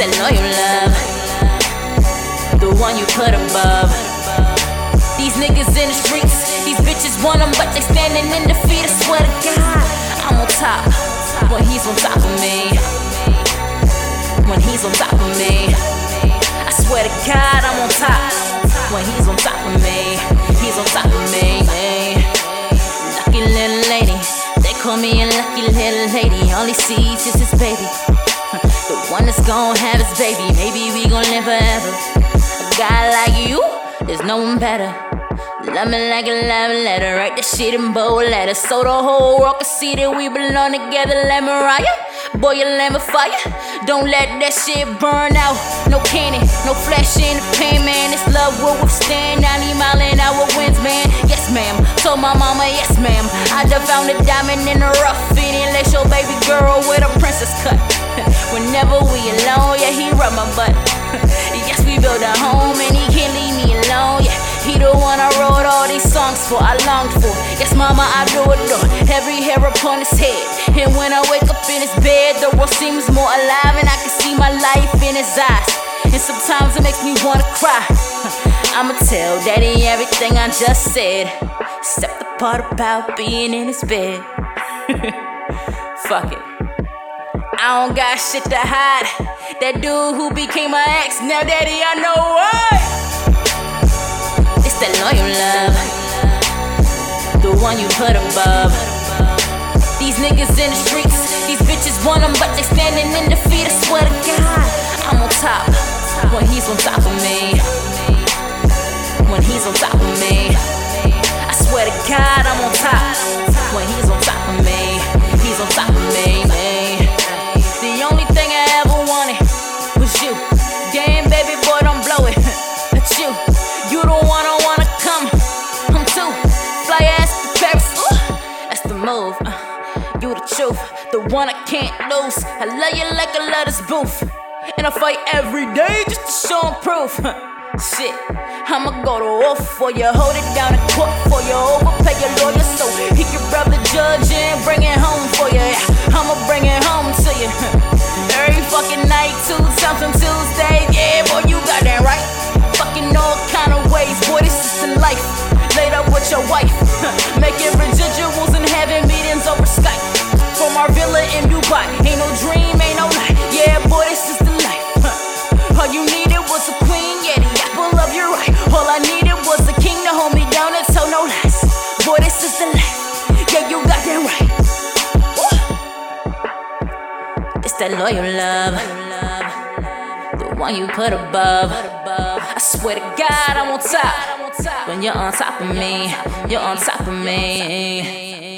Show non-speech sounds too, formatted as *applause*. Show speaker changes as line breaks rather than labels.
that loyal love, the one you put above. These niggas in the streets, these bitches want them, but they standing in defeat. I swear to God, I'm on top when he's on top of me. When he's on top of me, I swear to God, I'm on top when he's on top of me. He's on top of me. Lucky little lady, they call me a lucky little lady. All he sees is his baby. The one that's gonna have his baby. Maybe we gon' live forever. A guy like you, there's no one better. Love me like a love letter, write the shit in bold letters, so the whole world can see that we belong together. Like Mariah, boy, you lamb of fire. Don't let that shit burn out. No cannon, no flash in the pain, man. This love will withstand 90 mile an hour winds, man. Yes, ma'am. Told my mama, yes, ma'am. I just found a diamond in the rough, feeding let your baby girl with a princess cut. *laughs* Whenever we alone, yeah, he rub my butt. *laughs* yes, we built a home and he can't leave me alone, yeah. He the one I wrote all these songs for, I longed for. Yes, mama, I do adore every hair upon his head. And when I wake up in his bed, the world seems more alive, and I can see my life in his eyes. And sometimes it makes me wanna cry. *laughs* I'ma tell daddy everything I just said, except the part about being in his bed. Fuck it. I don't got shit to hide. That dude who became my ex, now daddy, I know why that loyal love, the one you put above. These niggas in the streets, these bitches want them, but they standing in defeat. I swear to God, I'm on top when he's on top of me. When he's on top of me, I swear to God, I'm on top when he's on move. Uh, you the truth, the one I can't lose. I love you like I love this booth. And I fight every day just to show and proof. Shit, I'ma go to war for you. Hold it down in court for you. Overpay your lawyer so he can rub the judge and bring it home for you. I'ma bring it home to you. Every fucking night, two times on Tuesday. Yeah, boy, you got that right. Fucking all kind of ways, boy, this is the life. Laid up with your wife, making Boy, this is the life. Yeah, you got that right. Woo. It's that loyal love, the one you put above. I swear to God, I'm on top. When you're on top of me, you're on top of me.